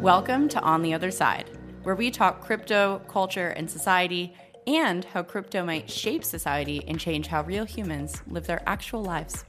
Welcome to On the Other Side, where we talk crypto, culture, and society, and how crypto might shape society and change how real humans live their actual lives.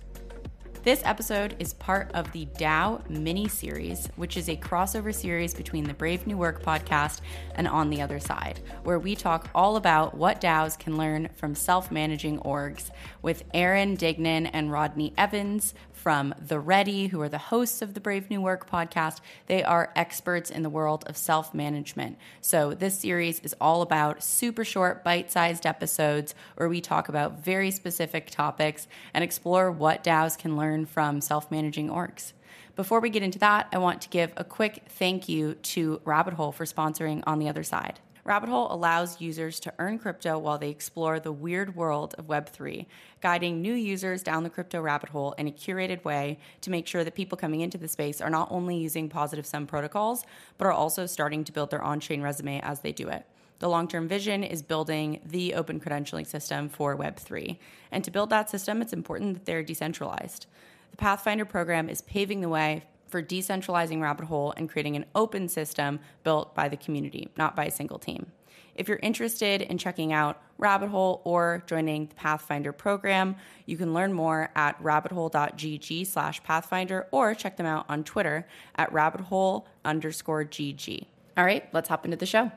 This episode is part of the DAO mini series, which is a crossover series between the Brave New Work podcast and On the Other Side, where we talk all about what DAOs can learn from self managing orgs with Aaron Dignan and Rodney Evans from The Ready, who are the hosts of the Brave New Work podcast. They are experts in the world of self management. So, this series is all about super short, bite sized episodes where we talk about very specific topics and explore what DAOs can learn from self managing orgs. Before we get into that, I want to give a quick thank you to Rabbit Hole for sponsoring On the Other Side. Rabbit Hole allows users to earn crypto while they explore the weird world of Web3, guiding new users down the crypto rabbit hole in a curated way to make sure that people coming into the space are not only using positive sum protocols, but are also starting to build their on chain resume as they do it. The long term vision is building the open credentialing system for Web3. And to build that system, it's important that they're decentralized. The Pathfinder program is paving the way for decentralizing Rabbit Hole and creating an open system built by the community, not by a single team. If you're interested in checking out Rabbit Hole or joining the Pathfinder program, you can learn more at rabbithole.gg slash pathfinder or check them out on Twitter at rabbithole underscore gg. All right, let's hop into the show.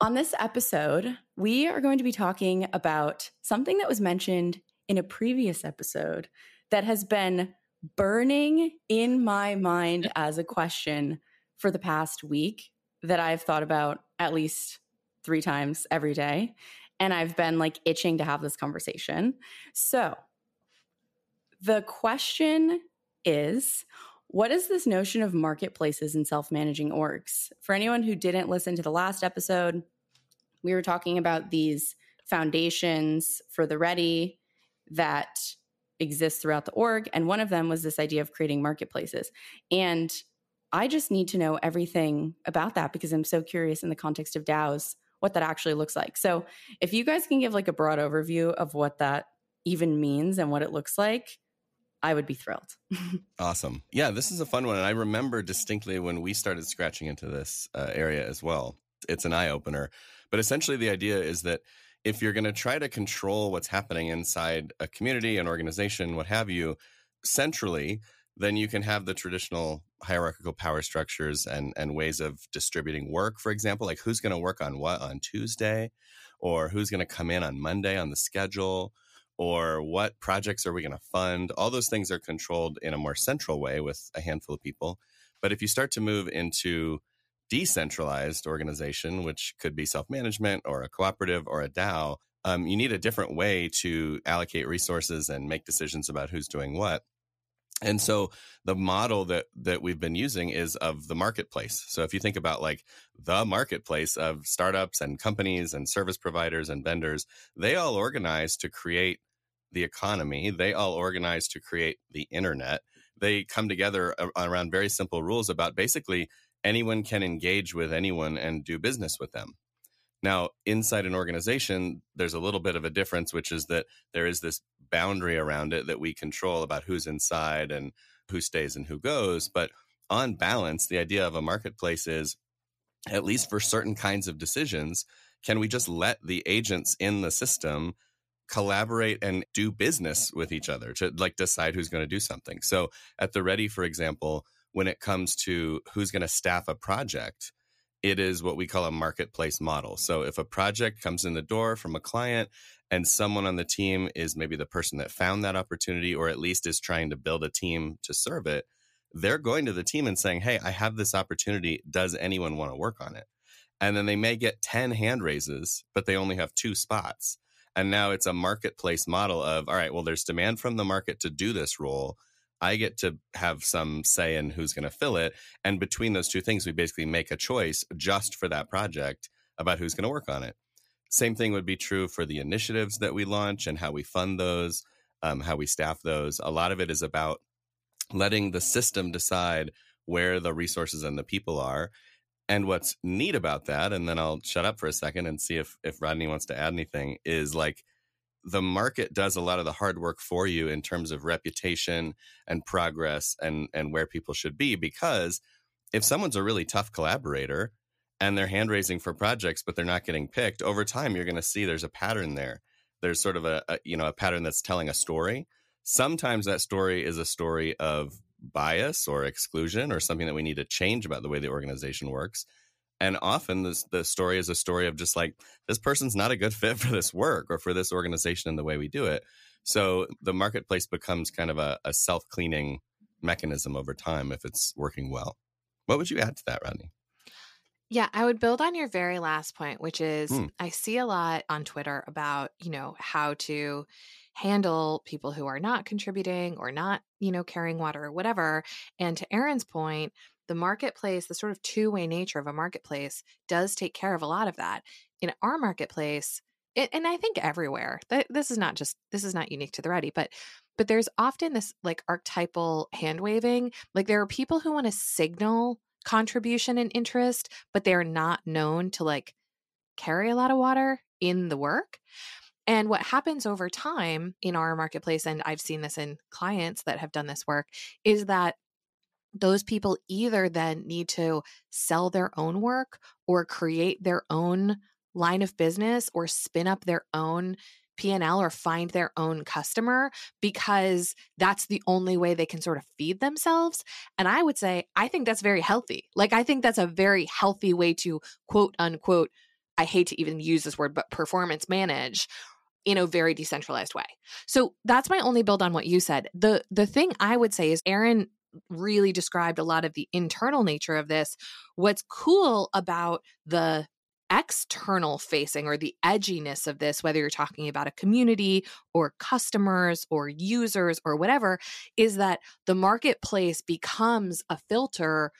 On this episode, we are going to be talking about something that was mentioned in a previous episode that has been burning in my mind as a question for the past week that I've thought about at least three times every day. And I've been like itching to have this conversation. So the question is what is this notion of marketplaces and self managing orgs? For anyone who didn't listen to the last episode, we were talking about these foundations for the ready that exists throughout the org. And one of them was this idea of creating marketplaces. And I just need to know everything about that because I'm so curious in the context of DAOs what that actually looks like. So if you guys can give like a broad overview of what that even means and what it looks like, I would be thrilled. awesome. Yeah, this is a fun one. And I remember distinctly when we started scratching into this uh, area as well. It's an eye opener. But essentially, the idea is that if you're going to try to control what's happening inside a community, an organization, what have you, centrally, then you can have the traditional hierarchical power structures and, and ways of distributing work, for example, like who's going to work on what on Tuesday, or who's going to come in on Monday on the schedule, or what projects are we going to fund. All those things are controlled in a more central way with a handful of people. But if you start to move into decentralized organization, which could be self management or a cooperative or a DAO, um, you need a different way to allocate resources and make decisions about who's doing what. And so the model that that we've been using is of the marketplace. So if you think about like the marketplace of startups and companies and service providers and vendors, they all organize to create the economy. They all organize to create the internet. They come together around very simple rules about basically anyone can engage with anyone and do business with them. Now, inside an organization, there's a little bit of a difference, which is that there is this boundary around it that we control about who's inside and who stays and who goes. But on balance, the idea of a marketplace is, at least for certain kinds of decisions, can we just let the agents in the system collaborate and do business with each other to like decide who's going to do something? So at the Ready, for example, when it comes to who's going to staff a project, it is what we call a marketplace model. So if a project comes in the door from a client and someone on the team is maybe the person that found that opportunity or at least is trying to build a team to serve it, they're going to the team and saying, Hey, I have this opportunity. Does anyone want to work on it? And then they may get 10 hand raises, but they only have two spots. And now it's a marketplace model of, all right, well, there's demand from the market to do this role. I get to have some say in who's going to fill it. And between those two things, we basically make a choice just for that project about who's going to work on it. Same thing would be true for the initiatives that we launch and how we fund those, um, how we staff those. A lot of it is about letting the system decide where the resources and the people are. And what's neat about that, and then I'll shut up for a second and see if if Rodney wants to add anything, is like the market does a lot of the hard work for you in terms of reputation and progress and and where people should be because if someone's a really tough collaborator and they're hand raising for projects, but they're not getting picked, over time you're going to see there's a pattern there. There's sort of a, a you know a pattern that's telling a story. Sometimes that story is a story of bias or exclusion or something that we need to change about the way the organization works. And often this, the story is a story of just like, this person's not a good fit for this work or for this organization and the way we do it. So the marketplace becomes kind of a, a self cleaning mechanism over time if it's working well. What would you add to that, Rodney? Yeah, I would build on your very last point, which is mm. I see a lot on Twitter about, you know, how to handle people who are not contributing or not, you know, carrying water or whatever. And to Aaron's point, the marketplace, the sort of two way nature of a marketplace, does take care of a lot of that. In our marketplace, and I think everywhere, this is not just this is not unique to the ready, but but there's often this like archetypal hand waving. Like there are people who want to signal contribution and interest, but they're not known to like carry a lot of water in the work. And what happens over time in our marketplace, and I've seen this in clients that have done this work, is that those people either then need to sell their own work or create their own line of business or spin up their own P&L or find their own customer because that's the only way they can sort of feed themselves. And I would say I think that's very healthy. Like I think that's a very healthy way to quote unquote I hate to even use this word but performance manage in a very decentralized way. So that's my only build on what you said. The the thing I would say is Aaron really described a lot of the internal nature of this. What's cool about the external facing or the edginess of this, whether you're talking about a community or customers or users or whatever, is that the marketplace becomes a filter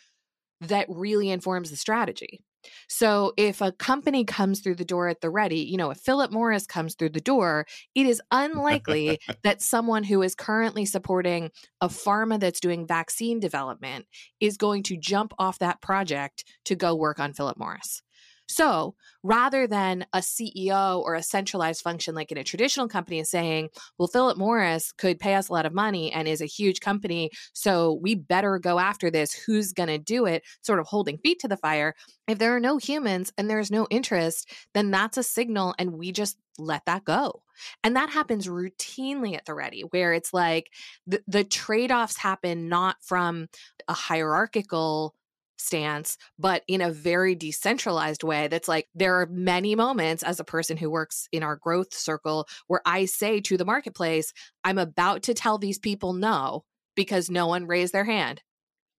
that really informs the strategy. So if a company comes through the door at the ready, you know, if Philip Morris comes through the door, it is unlikely that someone who is currently supporting a pharma that's doing vaccine development is going to jump off that project to go work on Philip Morris. So rather than a CEO or a centralized function like in a traditional company saying, well, Philip Morris could pay us a lot of money and is a huge company. So we better go after this. Who's going to do it? Sort of holding feet to the fire. If there are no humans and there's no interest, then that's a signal and we just let that go. And that happens routinely at the ready, where it's like the, the trade offs happen not from a hierarchical stance, but in a very decentralized way. That's like there are many moments as a person who works in our growth circle where I say to the marketplace, I'm about to tell these people no because no one raised their hand.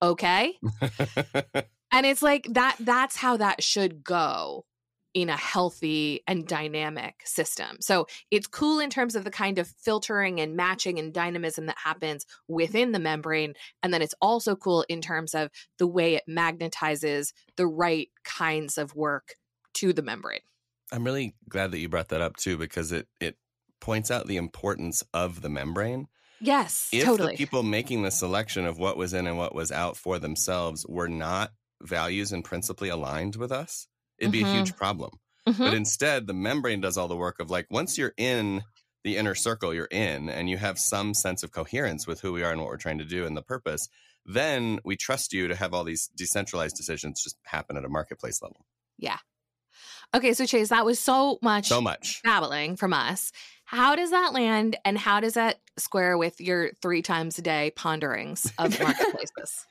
Okay. and it's like that, that's how that should go in a healthy and dynamic system. So it's cool in terms of the kind of filtering and matching and dynamism that happens within the membrane. And then it's also cool in terms of the way it magnetizes the right kinds of work to the membrane. I'm really glad that you brought that up too, because it it points out the importance of the membrane. Yes, if totally. the people making the selection of what was in and what was out for themselves were not values and principally aligned with us, it'd be mm-hmm. a huge problem. Mm-hmm. But instead, the membrane does all the work of like once you're in the inner circle, you're in, and you have some sense of coherence with who we are and what we're trying to do and the purpose. Then we trust you to have all these decentralized decisions just happen at a marketplace level. Yeah. Okay, so Chase, that was so much, so much babbling from us. How does that land, and how does that square with your three times a day ponderings of marketplaces?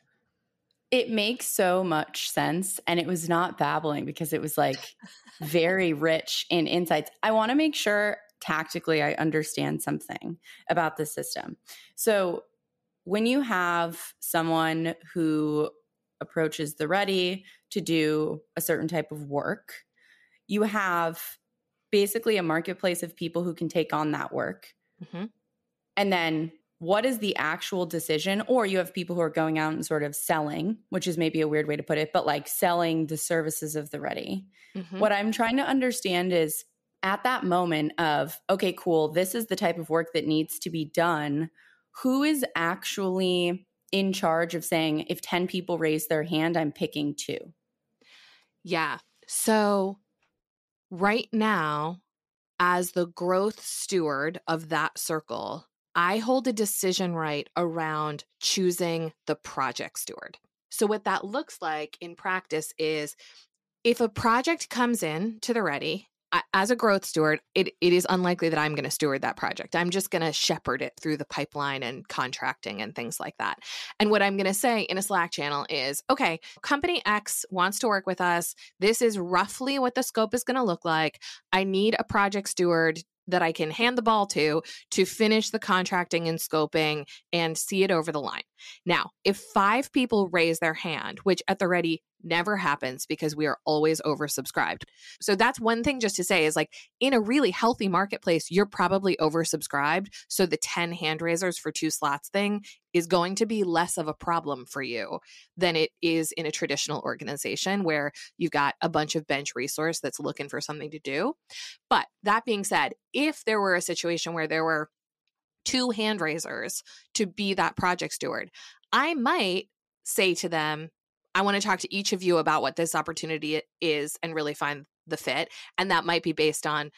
It makes so much sense. And it was not babbling because it was like very rich in insights. I want to make sure tactically I understand something about the system. So when you have someone who approaches the ready to do a certain type of work, you have basically a marketplace of people who can take on that work. Mm-hmm. And then what is the actual decision or you have people who are going out and sort of selling which is maybe a weird way to put it but like selling the services of the ready. Mm-hmm. what i'm trying to understand is at that moment of okay cool this is the type of work that needs to be done who is actually in charge of saying if 10 people raise their hand i'm picking two? Yeah. So right now as the growth steward of that circle I hold a decision right around choosing the project steward. So, what that looks like in practice is if a project comes in to the ready, as a growth steward, it, it is unlikely that I'm going to steward that project. I'm just going to shepherd it through the pipeline and contracting and things like that. And what I'm going to say in a Slack channel is okay, company X wants to work with us. This is roughly what the scope is going to look like. I need a project steward that I can hand the ball to to finish the contracting and scoping and see it over the line. Now, if five people raise their hand, which at the ready never happens because we are always oversubscribed. So that's one thing just to say is like in a really healthy marketplace, you're probably oversubscribed. So the 10 hand raisers for two slots thing is going to be less of a problem for you than it is in a traditional organization where you've got a bunch of bench resource that's looking for something to do. But that being said, if there were a situation where there were two hand raisers to be that project steward, I might say to them, I want to talk to each of you about what this opportunity is and really find the fit. And that might be based on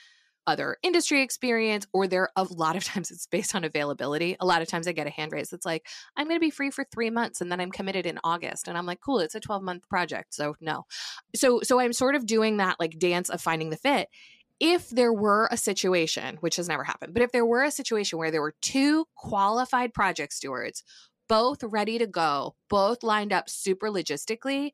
other industry experience, or there a lot of times it's based on availability. A lot of times I get a hand raise that's like, I'm going to be free for three months and then I'm committed in August. And I'm like, cool, it's a 12 month project. So no. So, so I'm sort of doing that like dance of finding the fit. If there were a situation, which has never happened, but if there were a situation where there were two qualified project stewards both ready to go, both lined up super logistically,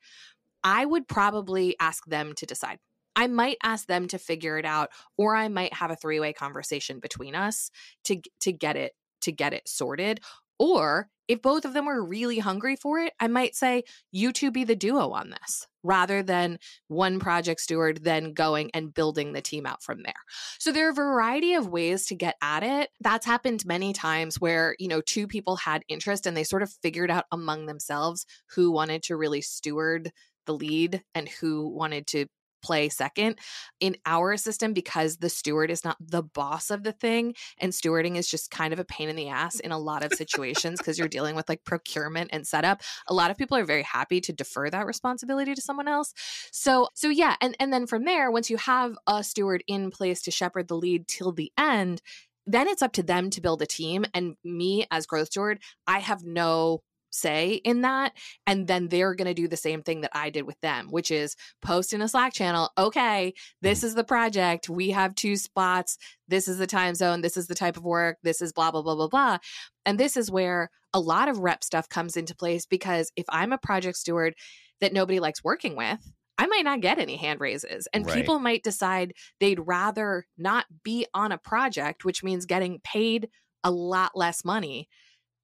I would probably ask them to decide. I might ask them to figure it out or I might have a three-way conversation between us to to get it to get it sorted or if both of them were really hungry for it, I might say, you two be the duo on this rather than one project steward then going and building the team out from there. So there are a variety of ways to get at it. That's happened many times where, you know, two people had interest and they sort of figured out among themselves who wanted to really steward the lead and who wanted to play second in our system because the steward is not the boss of the thing and stewarding is just kind of a pain in the ass in a lot of situations because you're dealing with like procurement and setup. A lot of people are very happy to defer that responsibility to someone else. So so yeah and and then from there once you have a steward in place to shepherd the lead till the end then it's up to them to build a team and me as growth steward i have no say in that and then they're going to do the same thing that I did with them which is post in a Slack channel okay this mm. is the project we have two spots this is the time zone this is the type of work this is blah blah blah blah blah and this is where a lot of rep stuff comes into place because if I'm a project steward that nobody likes working with I might not get any hand raises. And right. people might decide they'd rather not be on a project, which means getting paid a lot less money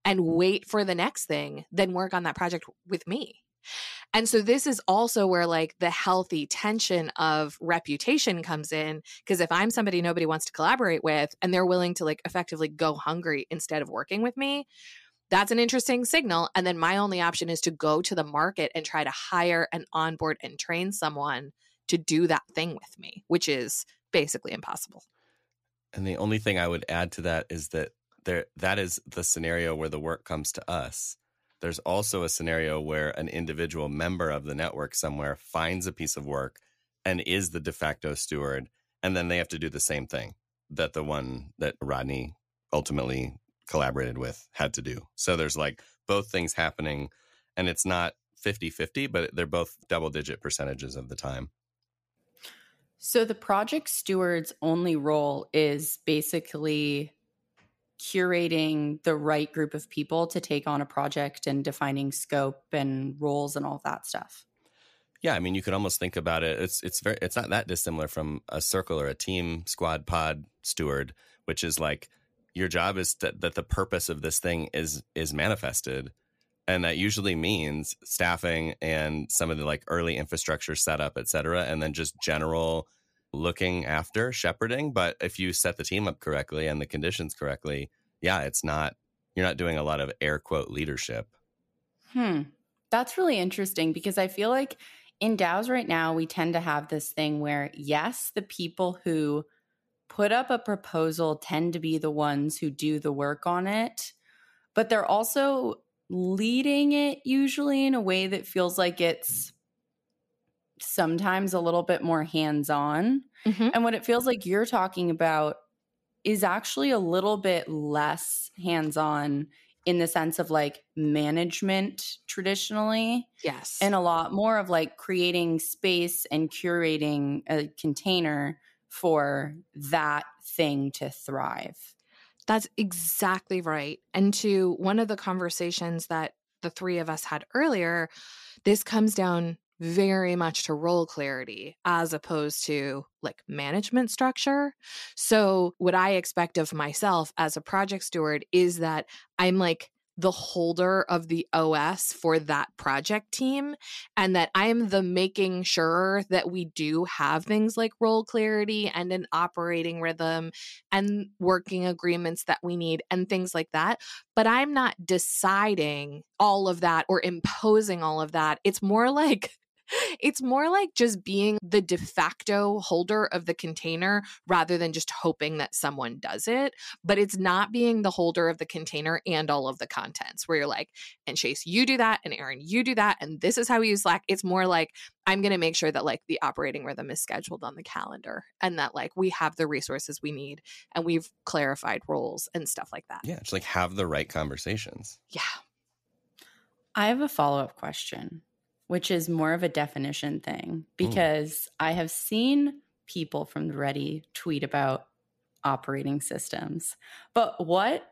and wait for the next thing than work on that project with me. And so this is also where like the healthy tension of reputation comes in because if I'm somebody nobody wants to collaborate with and they're willing to like effectively go hungry instead of working with me, that's an interesting signal and then my only option is to go to the market and try to hire and onboard and train someone to do that thing with me, which is basically impossible. And the only thing I would add to that is that there that is the scenario where the work comes to us. There's also a scenario where an individual member of the network somewhere finds a piece of work and is the de facto steward, and then they have to do the same thing that the one that Rodney ultimately collaborated with had to do. So there's like both things happening, and it's not 50 50, but they're both double digit percentages of the time. So the project steward's only role is basically curating the right group of people to take on a project and defining scope and roles and all that stuff. Yeah, I mean, you could almost think about it. It's it's very it's not that dissimilar from a circle or a team squad pod steward, which is like your job is that that the purpose of this thing is is manifested, and that usually means staffing and some of the like early infrastructure setup, et cetera, and then just general looking after shepherding. But if you set the team up correctly and the conditions correctly, yeah, it's not, you're not doing a lot of air quote leadership. Hmm. That's really interesting because I feel like in DAOs right now, we tend to have this thing where, yes, the people who put up a proposal tend to be the ones who do the work on it, but they're also leading it usually in a way that feels like it's sometimes a little bit more hands on. Mm-hmm. And what it feels like you're talking about is actually a little bit less hands on in the sense of like management traditionally. Yes. And a lot more of like creating space and curating a container for that thing to thrive. That's exactly right. And to one of the conversations that the three of us had earlier, this comes down very much to role clarity as opposed to like management structure. So, what I expect of myself as a project steward is that I'm like the holder of the OS for that project team and that I am the making sure that we do have things like role clarity and an operating rhythm and working agreements that we need and things like that. But I'm not deciding all of that or imposing all of that. It's more like it's more like just being the de facto holder of the container rather than just hoping that someone does it. But it's not being the holder of the container and all of the contents where you're like, and Chase, you do that, and Aaron, you do that, and this is how we use Slack. It's more like, I'm going to make sure that like the operating rhythm is scheduled on the calendar and that like we have the resources we need and we've clarified roles and stuff like that. Yeah, just like have the right conversations. Yeah. I have a follow up question which is more of a definition thing because mm. I have seen people from the Ready tweet about operating systems. But what,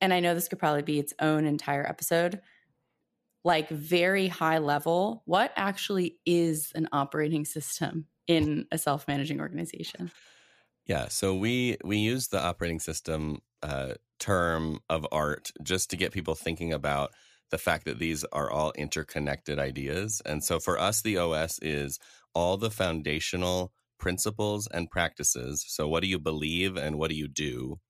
and I know this could probably be its own entire episode, like very high level, what actually is an operating system in a self managing organization? Yeah, so we we use the operating system uh, term of art just to get people thinking about the fact that these are all interconnected ideas. And so for us, the OS is all the foundational principles and practices. So, what do you believe and what do you do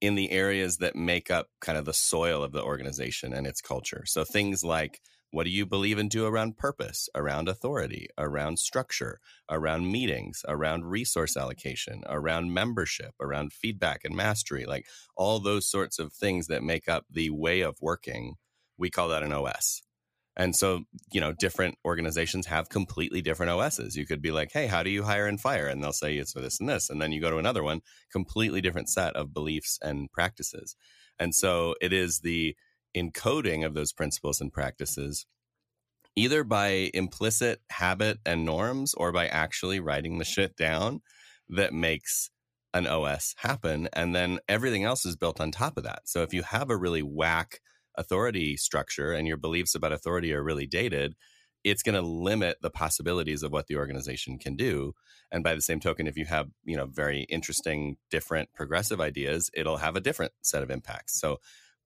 in the areas that make up kind of the soil of the organization and its culture? So, things like what do you believe and do around purpose, around authority, around structure, around meetings, around resource allocation, around membership, around feedback and mastery? Like all those sorts of things that make up the way of working we call that an OS. And so, you know, different organizations have completely different OSs. You could be like, hey, how do you hire and fire? And they'll say it's for this and this. And then you go to another one, completely different set of beliefs and practices. And so it is the encoding of those principles and practices either by implicit habit and norms or by actually writing the shit down that makes an OS happen. And then everything else is built on top of that. So if you have a really whack authority structure and your beliefs about authority are really dated, it's going to limit the possibilities of what the organization can do. And by the same token, if you have, you know, very interesting, different progressive ideas, it'll have a different set of impacts. So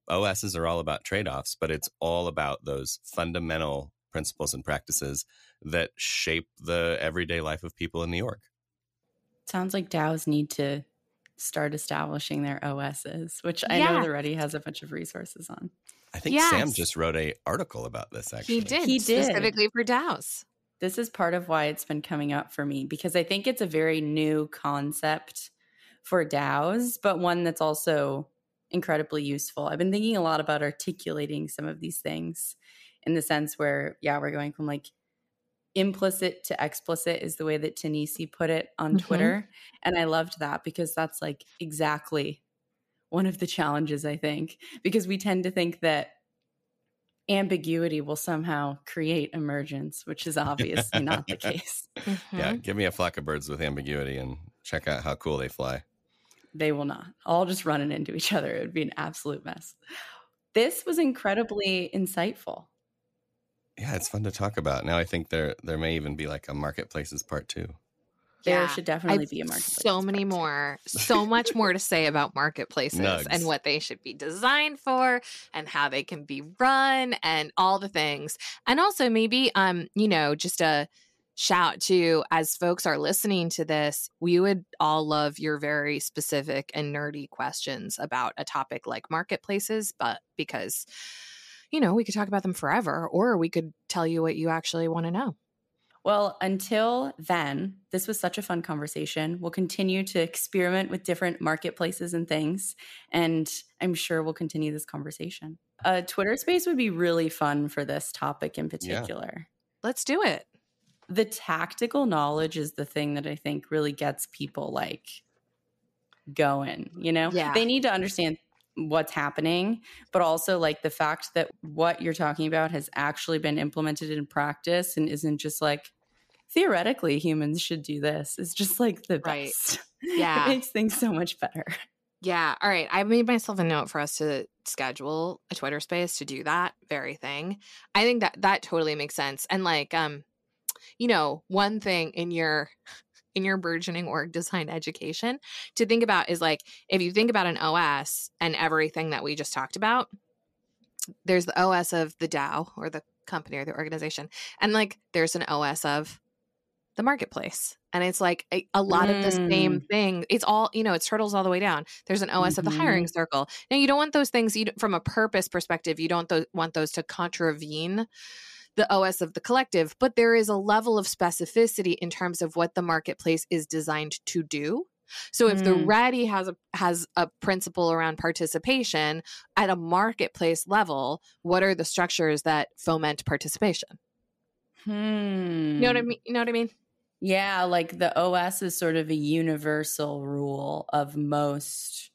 OSs are all about trade-offs, but it's all about those fundamental principles and practices that shape the everyday life of people in New York. Sounds like DAOs need to start establishing their OSs, which I know the Ready has a bunch of resources on. I think yes. Sam just wrote a article about this. Actually, he did. He did specifically for DAOs. This is part of why it's been coming up for me because I think it's a very new concept for DAOs, but one that's also incredibly useful. I've been thinking a lot about articulating some of these things in the sense where, yeah, we're going from like implicit to explicit is the way that Tanisi put it on mm-hmm. Twitter. And I loved that because that's like exactly one of the challenges, I think, because we tend to think that ambiguity will somehow create emergence, which is obviously not the case. Mm-hmm. Yeah, give me a flock of birds with ambiguity and check out how cool they fly. They will not. All just running into each other. It would be an absolute mess. This was incredibly insightful. Yeah, it's fun to talk about. Now I think there there may even be like a marketplaces part two. There should definitely I've, be a marketplace. So many more, so much more to say about marketplaces Nugs. and what they should be designed for and how they can be run and all the things. And also maybe um, you know, just a shout to as folks are listening to this, we would all love your very specific and nerdy questions about a topic like marketplaces, but because you know, we could talk about them forever, or we could tell you what you actually want to know. Well, until then, this was such a fun conversation. We'll continue to experiment with different marketplaces and things, and I'm sure we'll continue this conversation. A Twitter space would be really fun for this topic in particular. Yeah. Let's do it. The tactical knowledge is the thing that I think really gets people like going, you know? Yeah. They need to understand what's happening, but also like the fact that what you're talking about has actually been implemented in practice and isn't just like theoretically humans should do this. It's just like the right. best. Yeah. it makes things so much better. Yeah. All right. I made myself a note for us to schedule a Twitter space to do that very thing. I think that that totally makes sense. And like, um, you know, one thing in your in your burgeoning org design education to think about is like if you think about an OS and everything that we just talked about, there's the OS of the DAO or the company or the organization, and like there's an OS of the marketplace. And it's like a, a lot mm. of the same mm. thing. It's all, you know, it's turtles all the way down. There's an OS mm-hmm. of the hiring mm-hmm. circle. Now, you don't want those things you, from a purpose perspective, you don't th- want those to contravene the OS of the collective, but there is a level of specificity in terms of what the marketplace is designed to do. So if mm. the ready has a has a principle around participation at a marketplace level, what are the structures that foment participation? Hmm. You know what I mean? You know what I mean? Yeah, like the OS is sort of a universal rule of most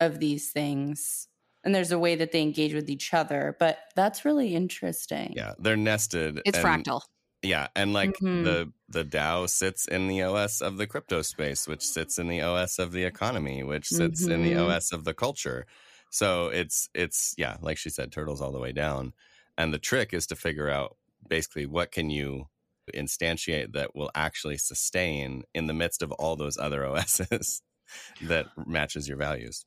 of these things. And there's a way that they engage with each other, but that's really interesting. Yeah, they're nested. It's and, fractal. Yeah, and like mm-hmm. the the DAO sits in the OS of the crypto space, which sits in the OS of the economy, which sits mm-hmm. in the mm-hmm. OS of the culture. So it's it's yeah, like she said, turtles all the way down. And the trick is to figure out basically what can you instantiate that will actually sustain in the midst of all those other OSs that matches your values.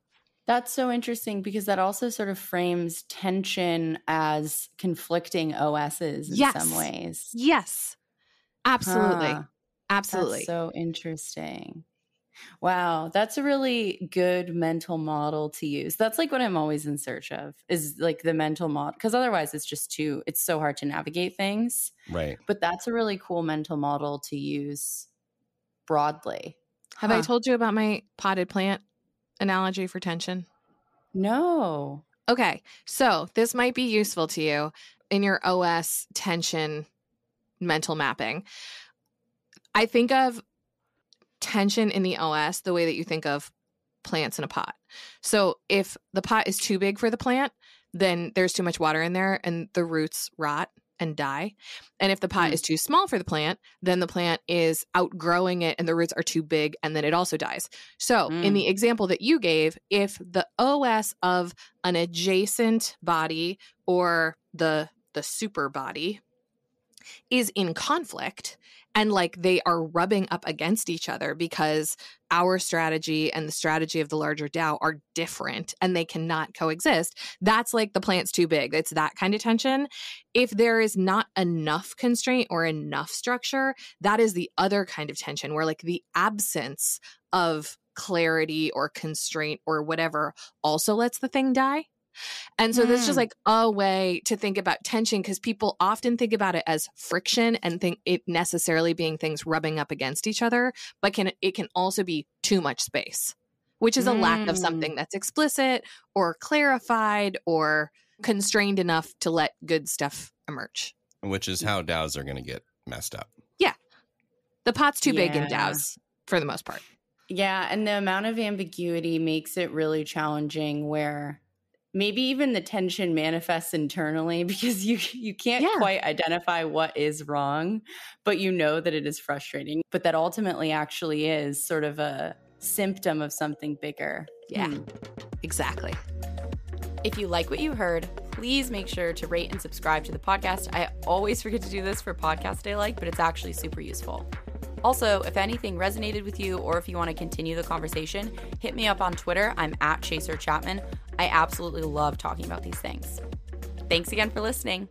That's so interesting because that also sort of frames tension as conflicting OSs in yes. some ways. Yes. Absolutely. Huh. Absolutely. That's so interesting. Wow, that's a really good mental model to use. That's like what I'm always in search of is like the mental model because otherwise it's just too it's so hard to navigate things. Right. But that's a really cool mental model to use broadly. Have huh. I told you about my potted plant analogy for tension? No. Okay. So, this might be useful to you in your OS tension mental mapping. I think of tension in the OS the way that you think of plants in a pot. So if the pot is too big for the plant, then there's too much water in there and the roots rot and die. And if the pot mm. is too small for the plant, then the plant is outgrowing it and the roots are too big and then it also dies. So, mm. in the example that you gave, if the OS of an adjacent body or the the super body is in conflict and like they are rubbing up against each other because our strategy and the strategy of the larger DAO are different and they cannot coexist. That's like the plant's too big. It's that kind of tension. If there is not enough constraint or enough structure, that is the other kind of tension where like the absence of clarity or constraint or whatever also lets the thing die. And so mm. this is just like a way to think about tension because people often think about it as friction and think it necessarily being things rubbing up against each other, but can it can also be too much space, which is a mm. lack of something mm. that's explicit or clarified or constrained enough to let good stuff emerge. Which is how DAOs are going to get messed up. Yeah. The pot's too yeah. big in DAOs for the most part. Yeah, and the amount of ambiguity makes it really challenging where maybe even the tension manifests internally because you you can't yeah. quite identify what is wrong but you know that it is frustrating but that ultimately actually is sort of a symptom of something bigger yeah hmm. exactly if you like what you heard please make sure to rate and subscribe to the podcast i always forget to do this for podcast day like but it's actually super useful also, if anything resonated with you or if you want to continue the conversation, hit me up on Twitter. I'm at Chaser Chapman. I absolutely love talking about these things. Thanks again for listening.